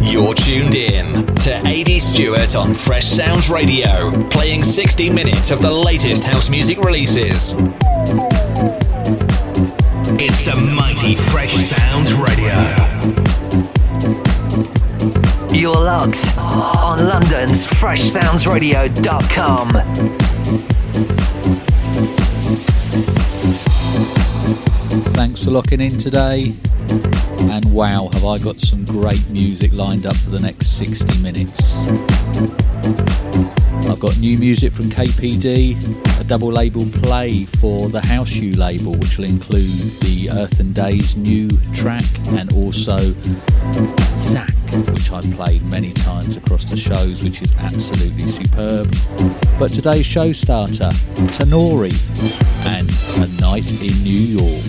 You're tuned in to AD Stewart on Fresh Sounds Radio, playing 60 minutes of the latest house music releases. It's the mighty Fresh Sounds Radio. You're locked on London's FreshSoundzRadio.com. for locking in today. And wow, have I got some great music lined up for the next 60 minutes. I've got new music from KPD, a double label play for the House You label, which will include the Earth n Days new track and also Zach, which I've played many times across the shows, which is absolutely superb. But today's show starter, Tenori and A Night in New York.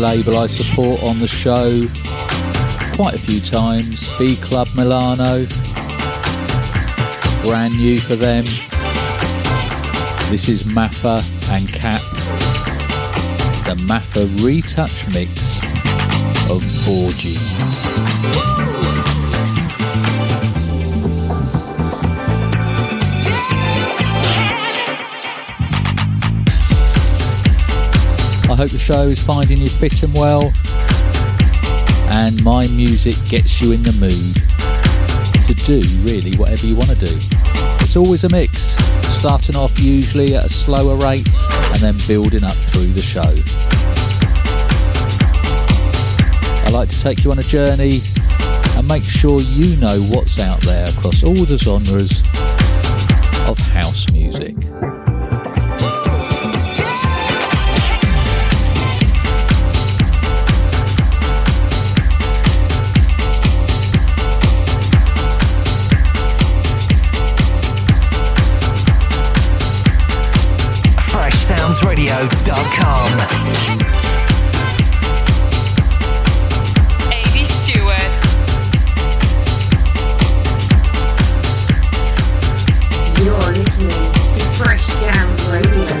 Label I support on the show quite a few times, B Club Milano. brand new for them. This is Maffa and Cap, the Maffa retouch mix of 4G. Hope the show is finding you fit and well, and my music gets you in the mood to do really whatever you want to do. It's always a mix, starting off usually at a slower rate and then building up through the show. I like to take you on a journey and make sure you know what's out there across all the genres of house music. You're listening to Fresh Sounds Radio.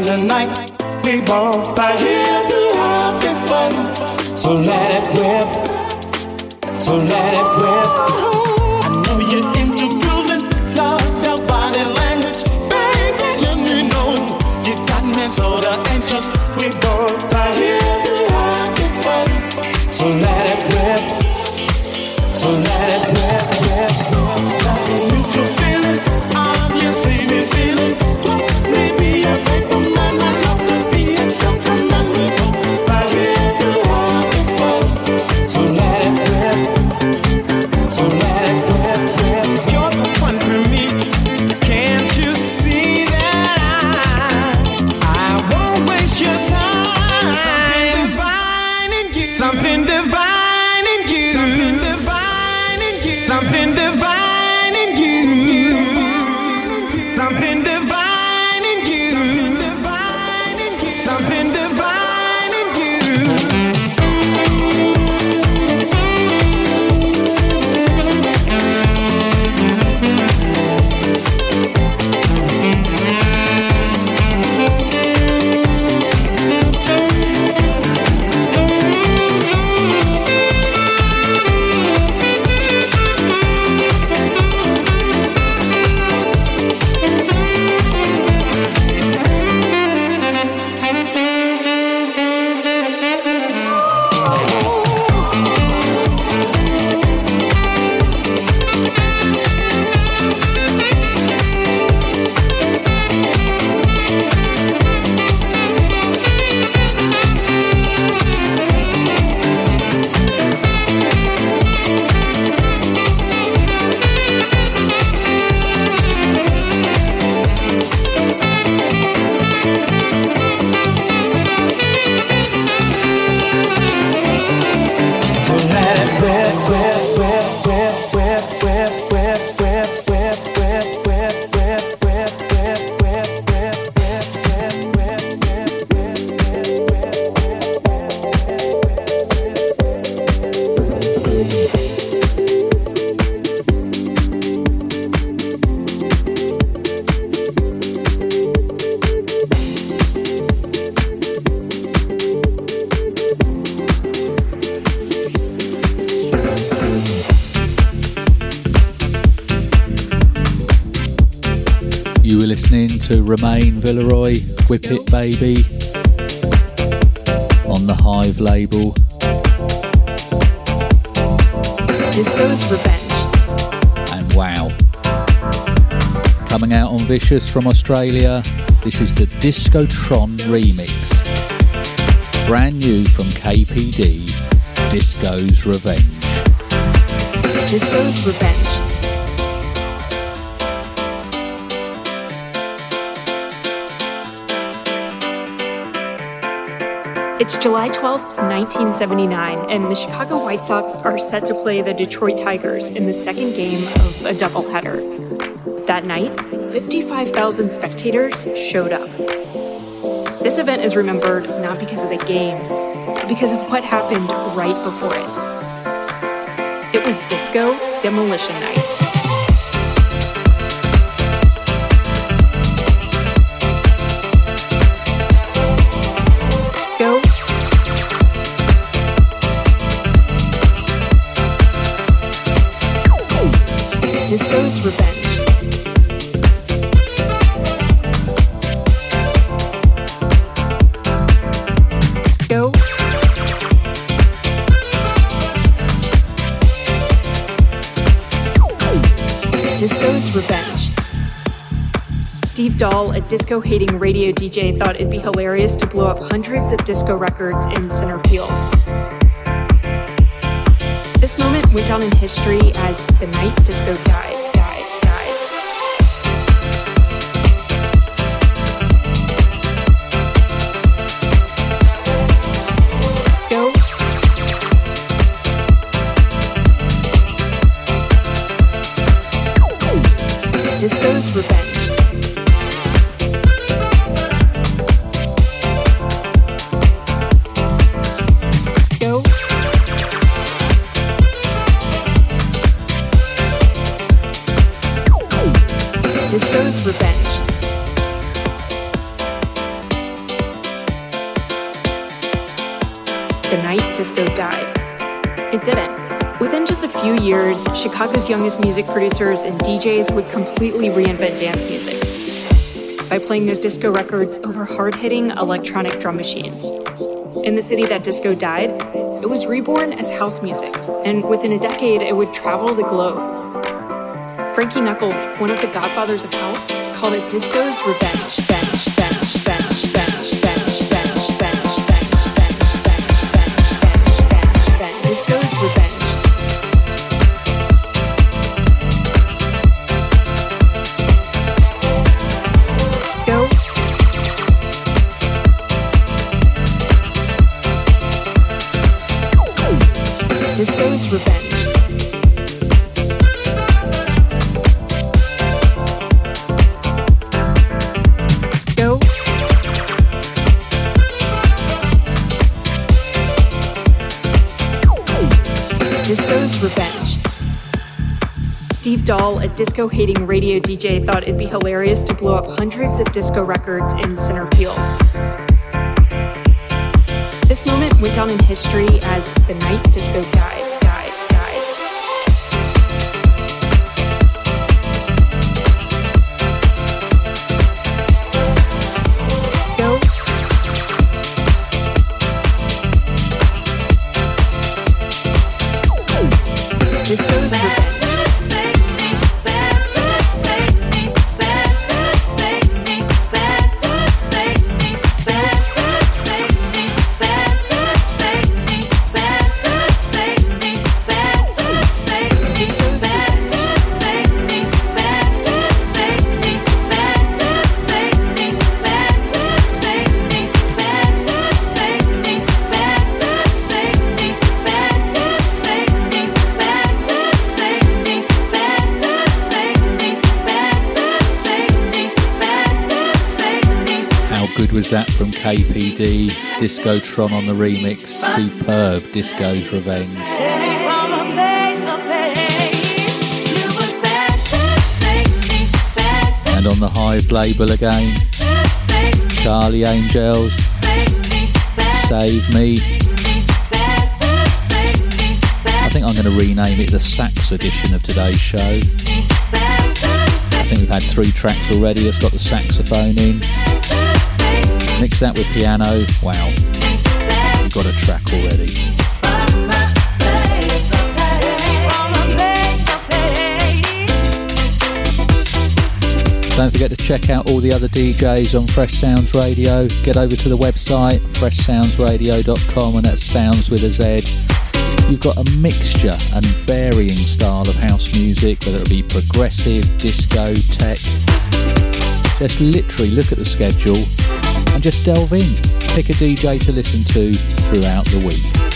tonight. We won't fight. Romain Villeroy, Whip It Baby, on the Hive label. Disco's Revenge. And wow. Coming out on Vicious from Australia, this is the Discotron remix. Brand new from KPD, Disco's Revenge. Disco's Revenge. It's July 12th, 1979, and the Chicago White Sox are set to play the Detroit Tigers in the second game of a doubleheader. That night, 55,000 spectators showed up. This event is remembered not because of the game, but because of what happened right before it. It was Disco Demolition Night. Dahl, a disco hating radio DJ, thought it'd be hilarious to blow up hundreds of disco records in center field. This moment went down in history as the night disco died. Chicago's youngest music producers and DJs would completely reinvent dance music by playing those disco records over hard hitting electronic drum machines. In the city that disco died, it was reborn as house music, and within a decade, it would travel the globe. Frankie Knuckles, one of the godfathers of house, called it disco's revenge. Disco's Revenge. Dahl, a disco hating radio DJ, thought it'd be hilarious to blow up hundreds of disco records in center field. This moment went down in history as the night disco died. KPD, Discotron on the remix, superb Disco's Revenge. And on the Hive label again, Charlie Angels, Save Me. I think I'm going to rename it the Sax edition of today's show. I think we've had three tracks already. It's got the saxophone in. Mix that with piano. Wow. Got a track already. Don't forget to check out all the other DJs on Fresh Sounds Radio. Get over to the website, freshsoundzradio.com, and that's sounds with a Z. You've got a mixture and varying style of house music, whether it be progressive, disco, tech. Just literally look at the schedule and just delve in. Pick a DJ to listen to throughout the week.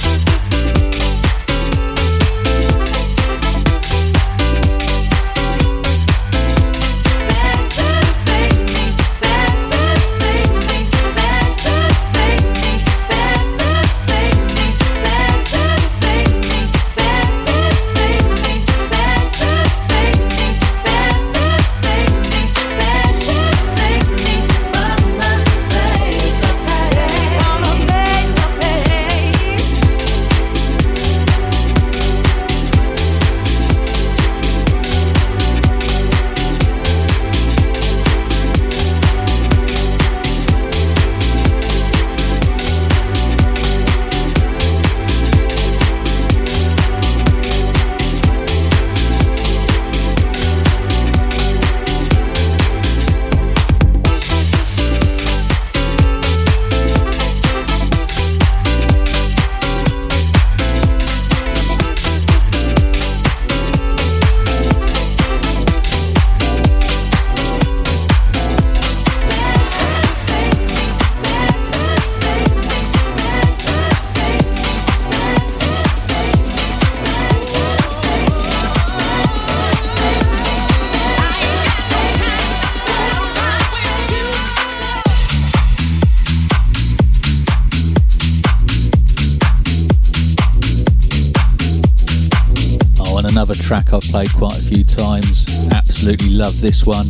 Played quite a few times. Absolutely love this one.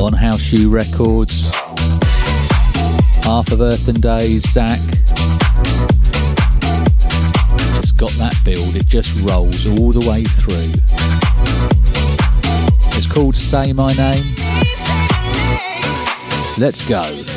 On House Shoe Records. Half of Earth n Days, Zach. Just got that build, it just rolls all the way through. It's called Say My Name. Let's go.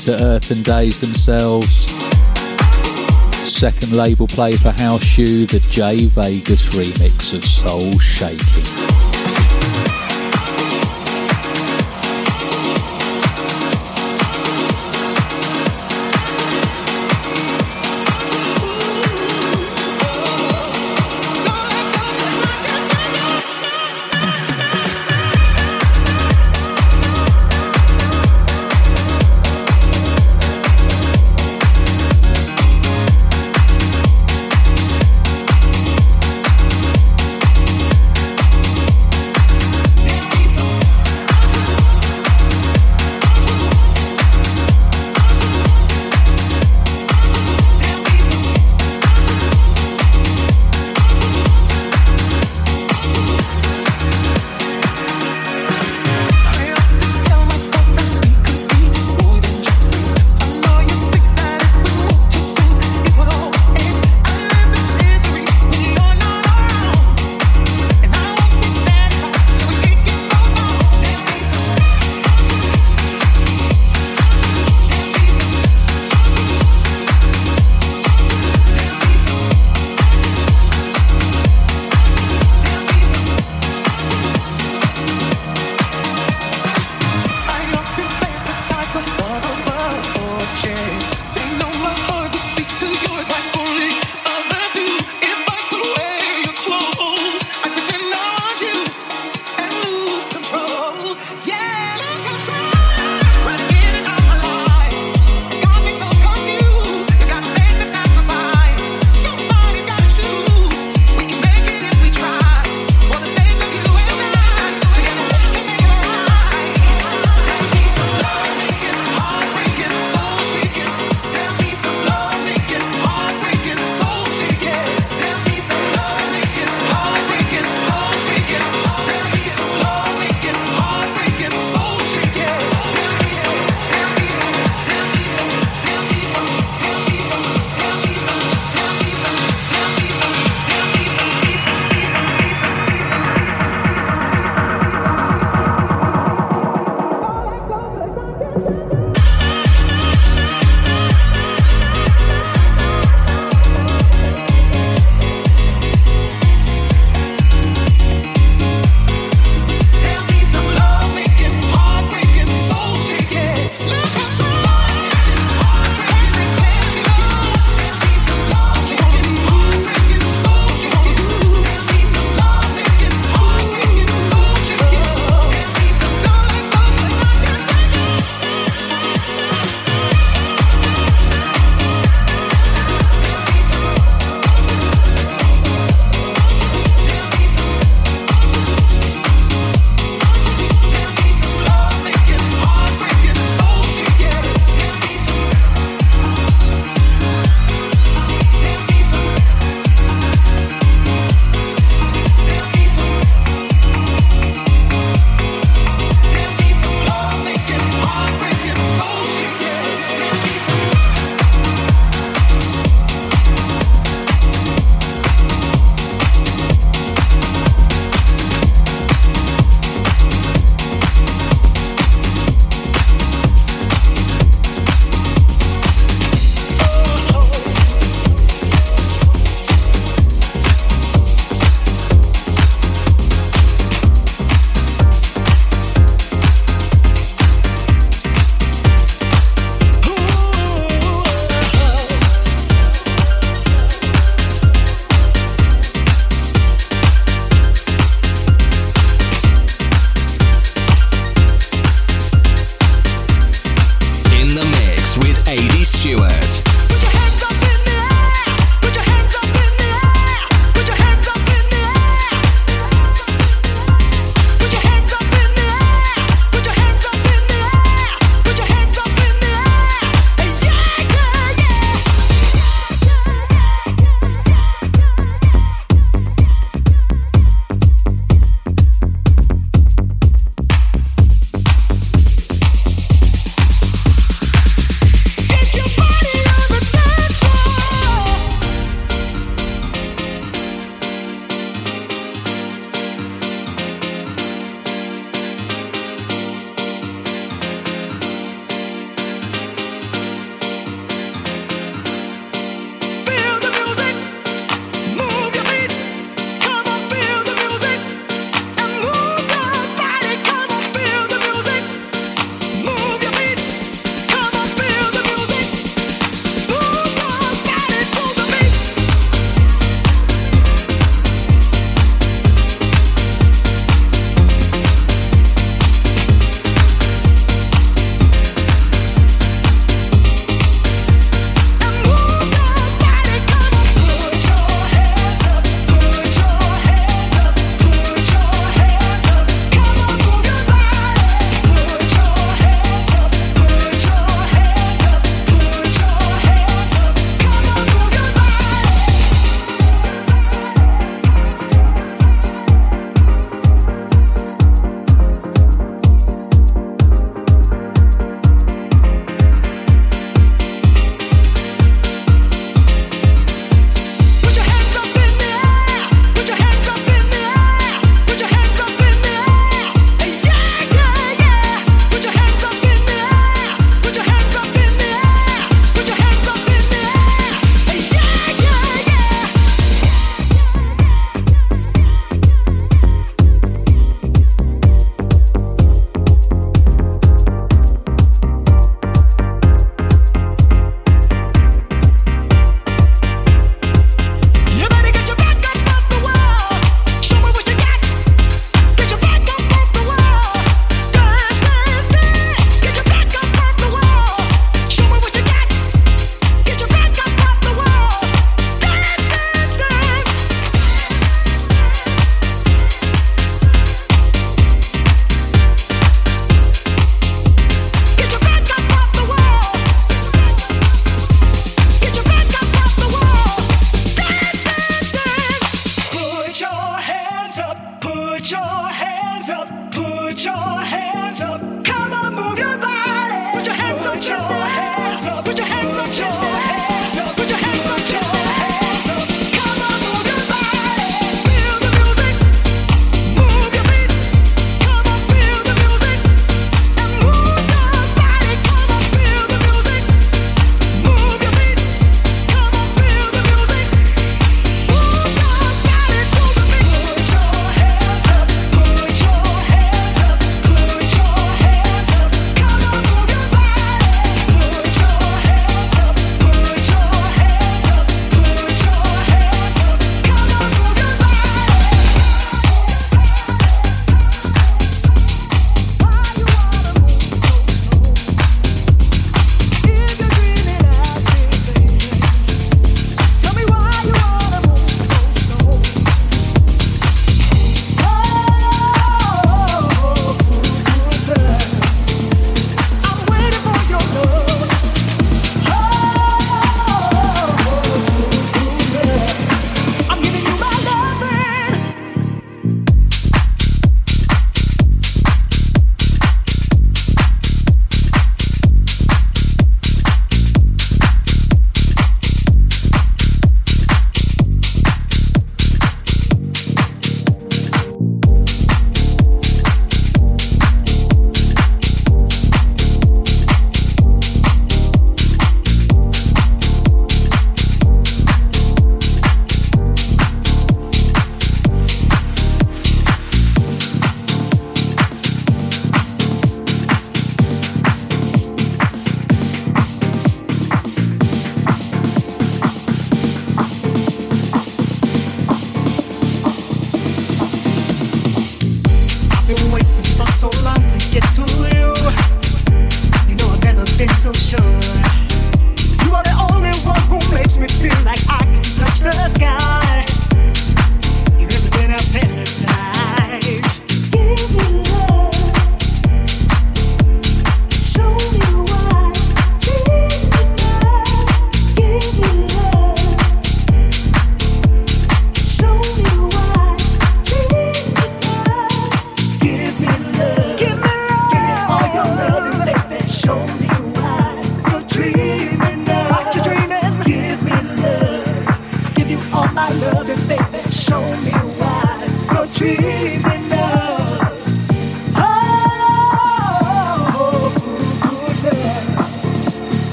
Into Earth n Days themselves. Second label play for House Shoe, the J Vegas remix of Soul Shaking.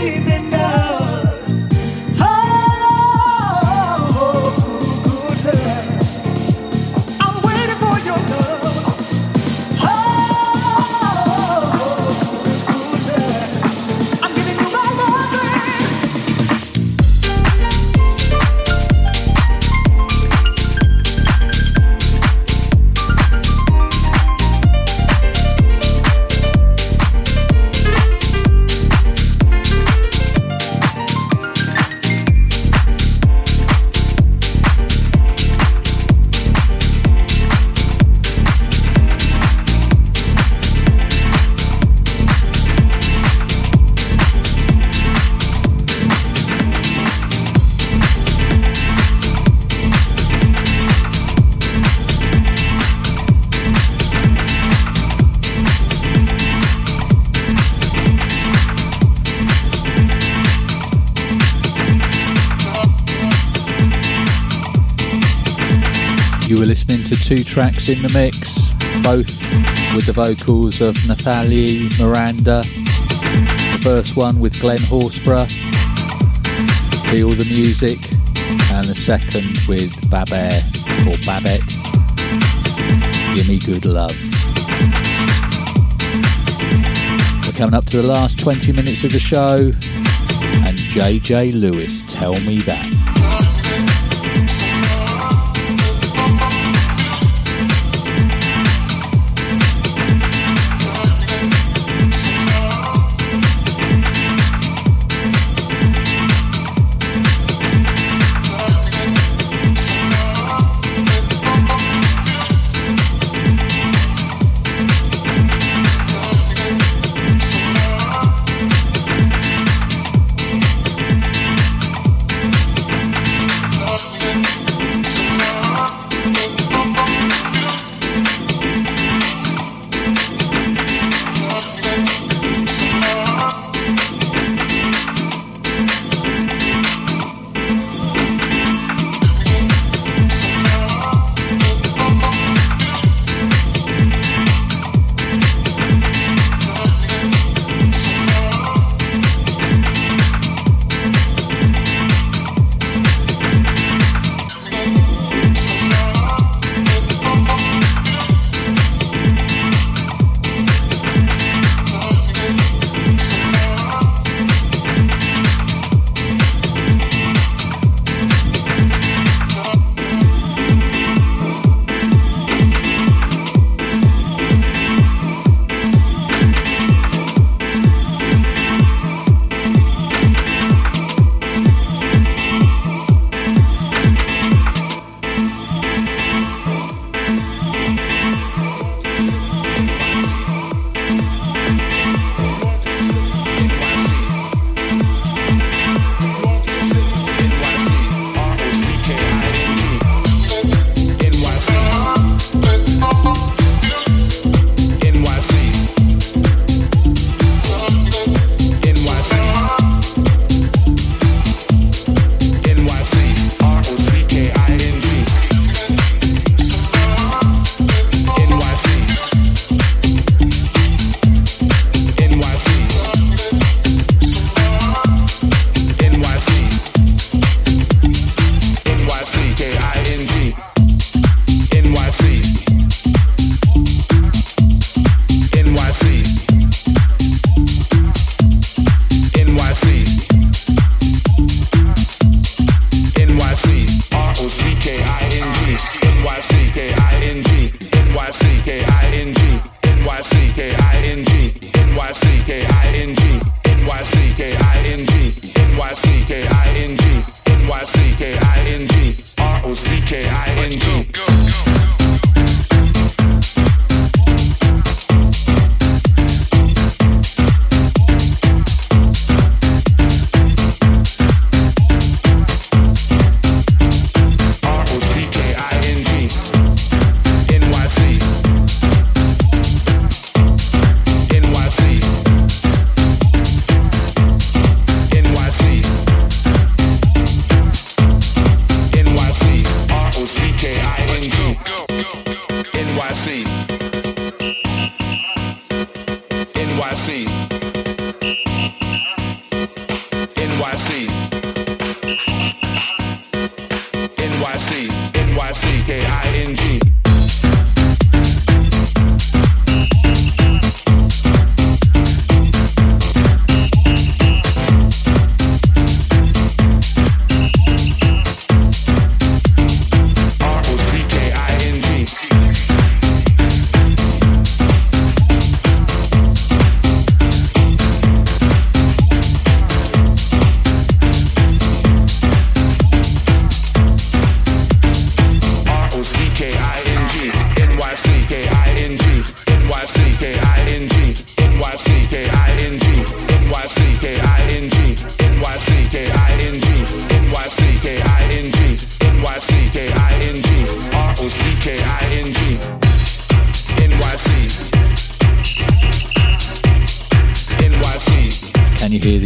dreaming two tracks in the mix, both with the vocals of Nathalie Miranda. The first one with Glenn Horsburgh, Feel the Music, and the second with Babette or Babette, Gimme Good Love. We're coming up to the last 20 minutes of the show, and JJ Lewis, tell me that.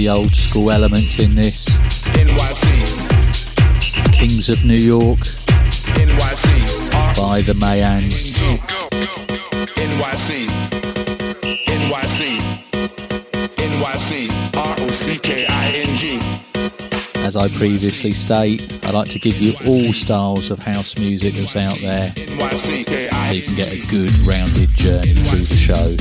Elements in this. Kings of New York. by the Mayans. NYC. NYC. NYC. R-O-C-K-I-N-G. As I previously state, I like to give you all styles of house music that's out there so you can get a good rounded journey through the show.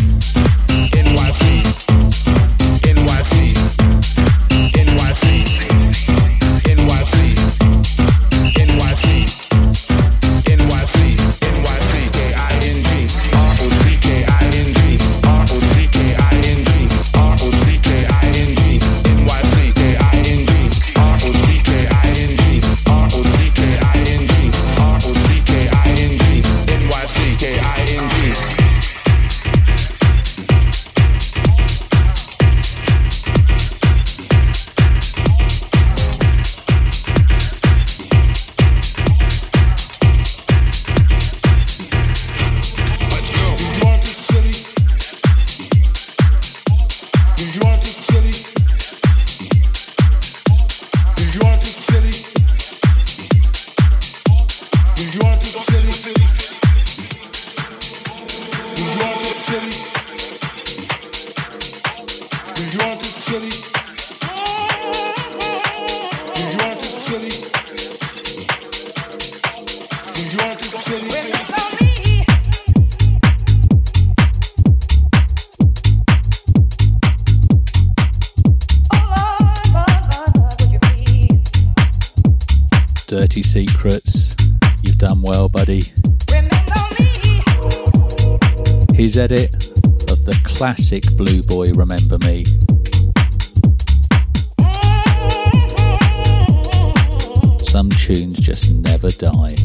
NYC. edit of the classic Blue Boy Remember Me. Some tunes just never die.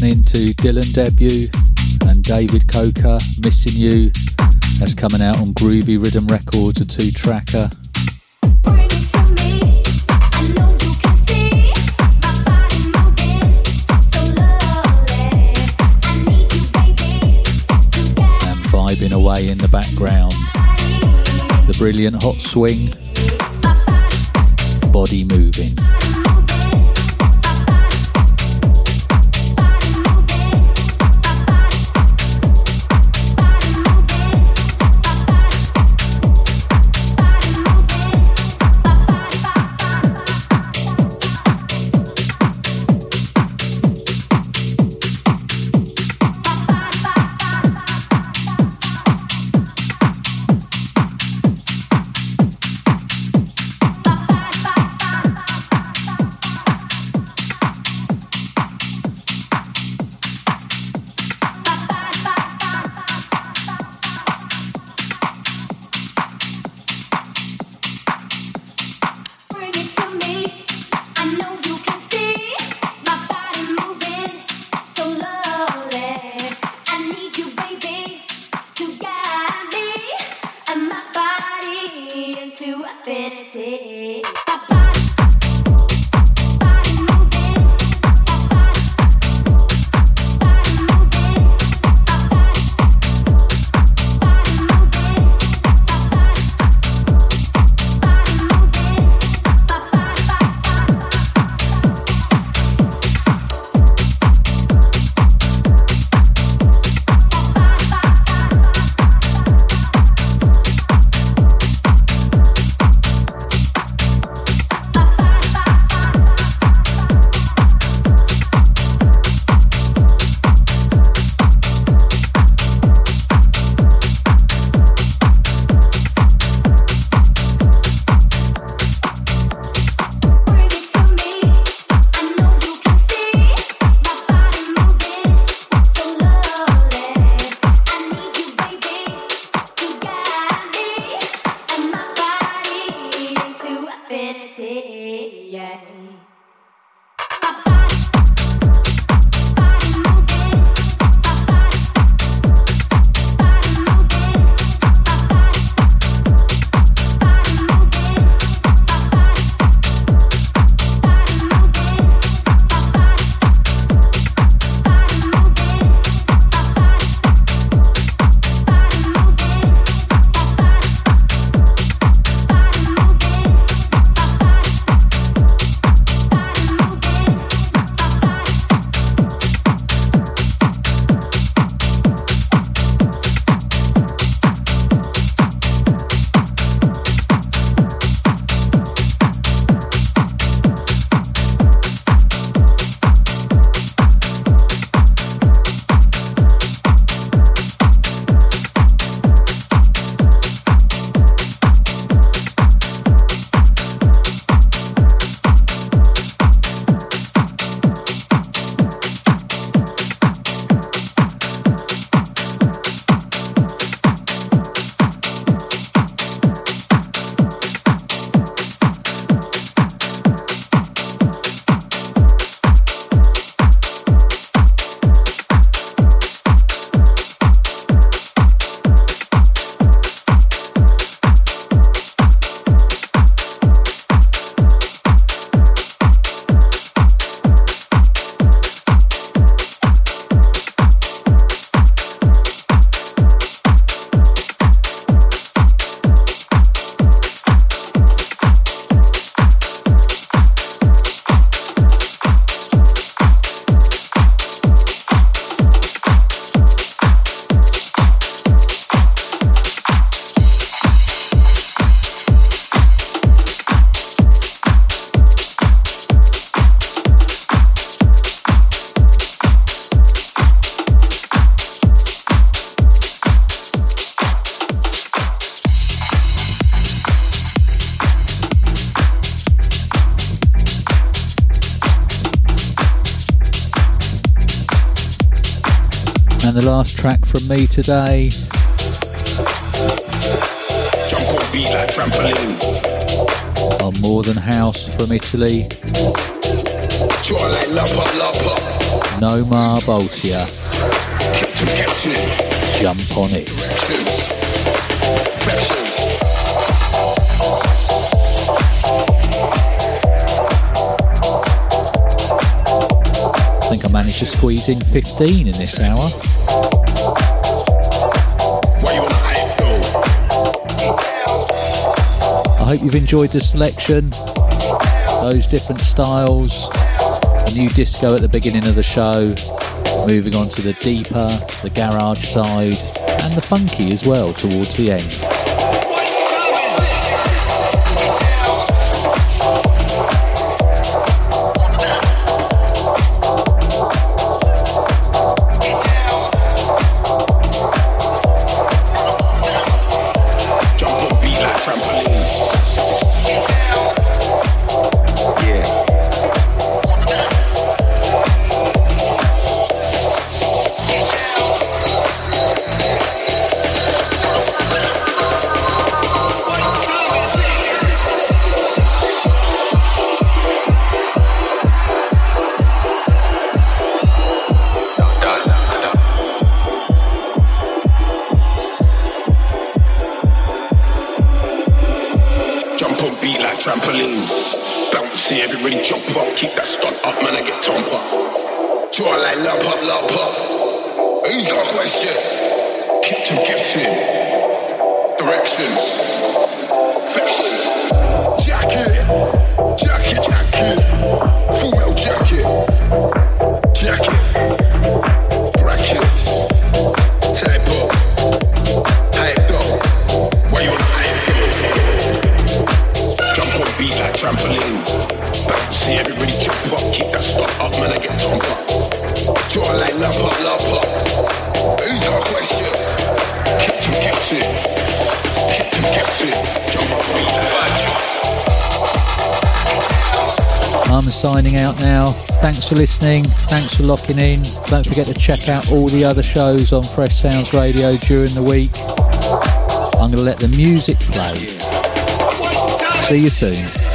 Dylan debut and David Coker, Missing You. That's coming out on Groovy Rhythm Records, a two tracker. vibing away in the background. The brilliant hot swing, body moving. From me today. On More Than House from Italy. Nomar Boltia. Jump on it. I think I managed to squeeze in 15 in this hour. Hope you've enjoyed the selection, those different styles, the new disco at the beginning of the show, moving on to the deeper, the garage side, and the funky as well towards the end. Thanks for listening. Thanks for locking in. Don't forget to check out all the other shows on Fresh Soundz Radio during the week. I'm going to let the music play. See you soon.